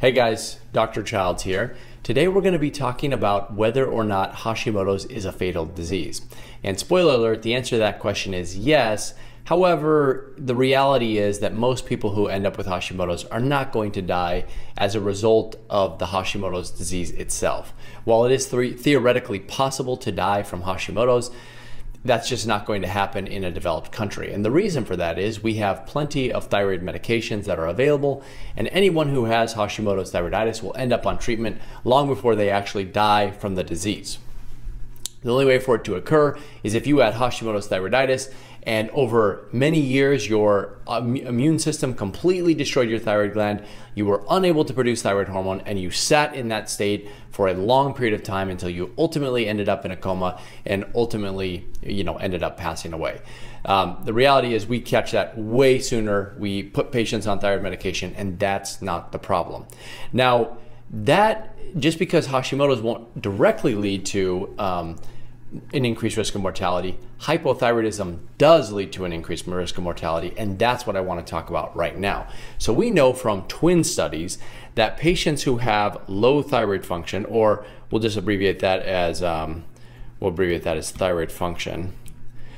Hey guys, Dr. Childs here. Today we're going to be talking about whether or not Hashimoto's is a fatal disease. And spoiler alert, the answer to that question is yes. However, the reality is that most people who end up with Hashimoto's are not going to die as a result of the Hashimoto's disease itself. While it is theoretically possible to die from Hashimoto's, that's just not going to happen in a developed country. And the reason for that is we have plenty of thyroid medications that are available, and anyone who has Hashimoto's thyroiditis will end up on treatment long before they actually die from the disease. The only way for it to occur is if you had Hashimoto's thyroiditis and over many years your immune system completely destroyed your thyroid gland, you were unable to produce thyroid hormone, and you sat in that state for a long period of time until you ultimately ended up in a coma and ultimately, you know, ended up passing away. Um, the reality is we catch that way sooner. We put patients on thyroid medication, and that's not the problem. Now, that just because Hashimoto's won't directly lead to um, an increased risk of mortality, hypothyroidism does lead to an increased risk of mortality, and that's what I want to talk about right now. So, we know from twin studies that patients who have low thyroid function, or we'll just abbreviate that as um, we'll abbreviate that as thyroid function.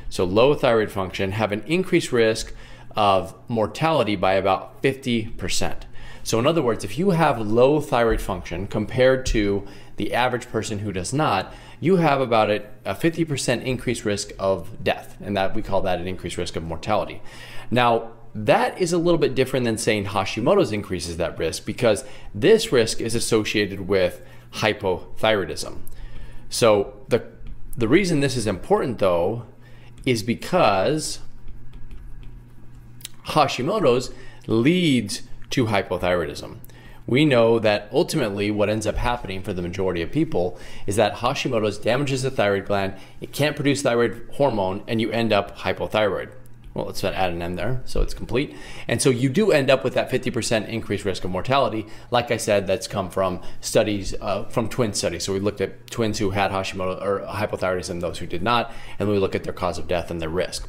So, low thyroid function have an increased risk of mortality by about 50%. So, in other words, if you have low thyroid function compared to the average person who does not, you have about a, a 50% increased risk of death, and that we call that an increased risk of mortality. Now, that is a little bit different than saying Hashimoto's increases that risk because this risk is associated with hypothyroidism. So the the reason this is important though is because Hashimoto's leads to hypothyroidism. We know that ultimately what ends up happening for the majority of people is that Hashimoto's damages the thyroid gland, it can't produce thyroid hormone, and you end up hypothyroid. Well, let's add an M there so it's complete. And so you do end up with that 50% increased risk of mortality. Like I said, that's come from studies, uh, from twin studies. So we looked at twins who had Hashimoto or hypothyroidism, those who did not, and we look at their cause of death and their risk.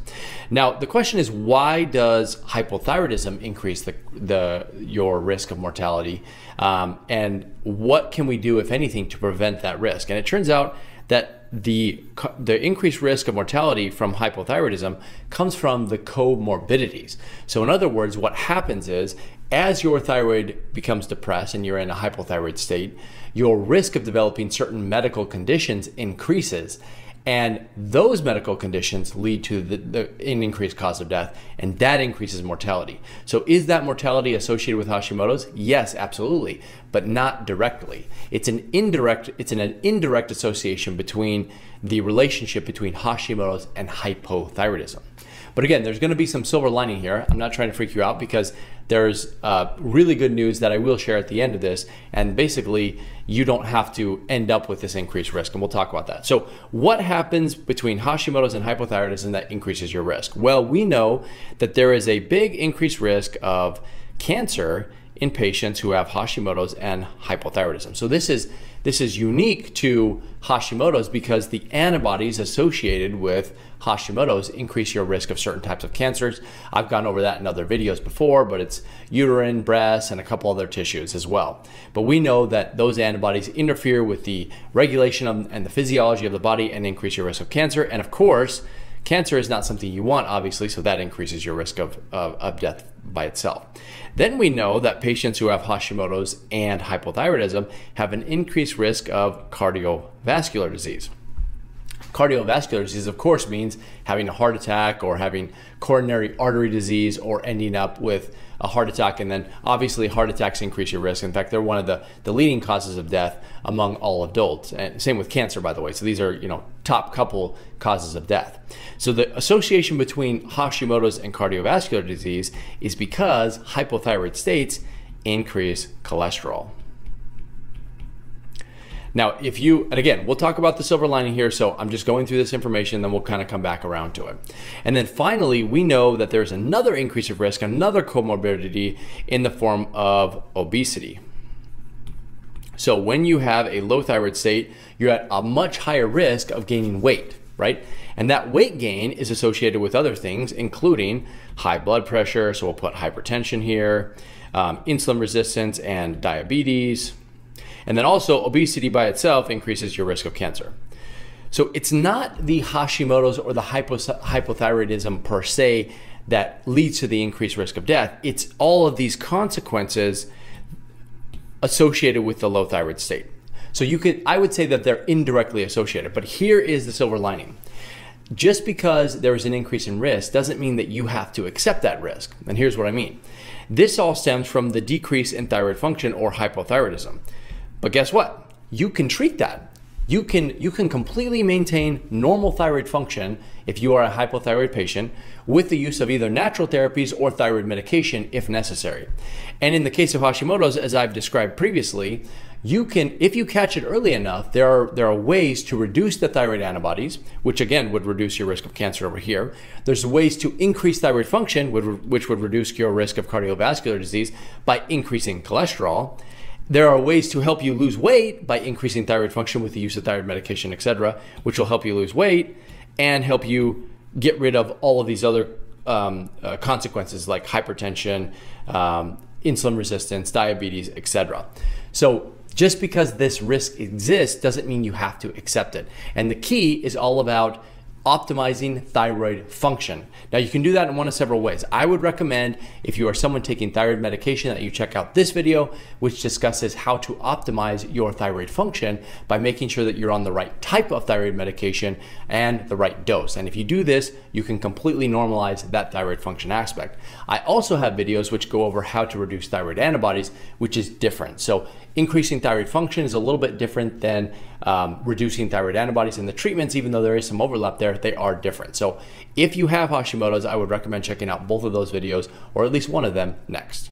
Now, the question is why does hypothyroidism increase the, the your risk of mortality? Um, and what can we do, if anything, to prevent that risk? And it turns out that the the increased risk of mortality from hypothyroidism comes from the comorbidities. So in other words, what happens is as your thyroid becomes depressed and you're in a hypothyroid state, your risk of developing certain medical conditions increases. And those medical conditions lead to the, the, an increased cause of death, and that increases mortality. So, is that mortality associated with Hashimoto's? Yes, absolutely, but not directly. It's an indirect. It's an, an indirect association between the relationship between Hashimoto's and hypothyroidism. But again, there's going to be some silver lining here. I'm not trying to freak you out because there's uh, really good news that I will share at the end of this. And basically, you don't have to end up with this increased risk. And we'll talk about that. So, what happens between Hashimoto's and hypothyroidism that increases your risk? Well, we know that there is a big increased risk of cancer in patients who have Hashimoto's and hypothyroidism. So this is this is unique to Hashimoto's because the antibodies associated with Hashimoto's increase your risk of certain types of cancers. I've gone over that in other videos before, but it's uterine, breast, and a couple other tissues as well. But we know that those antibodies interfere with the regulation of, and the physiology of the body and increase your risk of cancer. And of course, Cancer is not something you want, obviously, so that increases your risk of, of, of, death by itself. Then we know that patients who have Hashimoto's and hypothyroidism have an increased risk of cardiovascular disease. Cardiovascular disease, of course, means having a heart attack or having coronary artery disease or ending up with a heart attack. And then obviously, heart attacks increase your risk. In fact, they're one of the, the leading causes of death among all adults. And same with cancer, by the way. So these are, you know, top couple causes of death. So the association between Hashimoto's and cardiovascular disease is because hypothyroid states increase cholesterol. Now, if you, and again, we'll talk about the silver lining here, so I'm just going through this information, then we'll kind of come back around to it. And then finally, we know that there's another increase of risk, another comorbidity in the form of obesity. So when you have a low thyroid state, you're at a much higher risk of gaining weight, right? And that weight gain is associated with other things, including high blood pressure. So we'll put hypertension here, um, insulin resistance, and diabetes. And then also, obesity by itself increases your risk of cancer. So it's not the Hashimoto's or the hypothyroidism per se that leads to the increased risk of death. It's all of these consequences associated with the low thyroid state. So you could I would say that they're indirectly associated, but here is the silver lining. Just because there is an increase in risk doesn't mean that you have to accept that risk. And here's what I mean. This all stems from the decrease in thyroid function or hypothyroidism. But guess what? You can treat that you can you can completely maintain normal thyroid function if you are a hypothyroid patient with the use of either natural therapies or thyroid medication if necessary. And in the case of Hashimoto's as I've described previously, you can if you catch it early enough, there are there are ways to reduce the thyroid antibodies, which again would reduce your risk of cancer over here. There's ways to increase thyroid function which would reduce your risk of cardiovascular disease by increasing cholesterol there are ways to help you lose weight by increasing thyroid function with the use of thyroid medication, etc., which will help you lose weight and help you get rid of all of these other um, uh, consequences like hypertension, um, insulin resistance, diabetes, etc. So just because this risk exists doesn't mean you have to accept it. And the key is all about optimizing thyroid function. Now, you can do that in one of several ways. I would recommend if you are someone taking thyroid medication that you check out this video, which discusses how to optimize your thyroid function by making sure that you're on the right type of thyroid medication and the right dose. And if you do this, you can completely normalize that thyroid function aspect. I also have videos which go over how to reduce thyroid antibodies, which is different. So increasing thyroid function is a little bit different than um, reducing thyroid antibodies and the treatments, even though there is some overlap there, they are different. So if you have Hashimoto's, I would recommend checking out both of those videos or at least one of them next.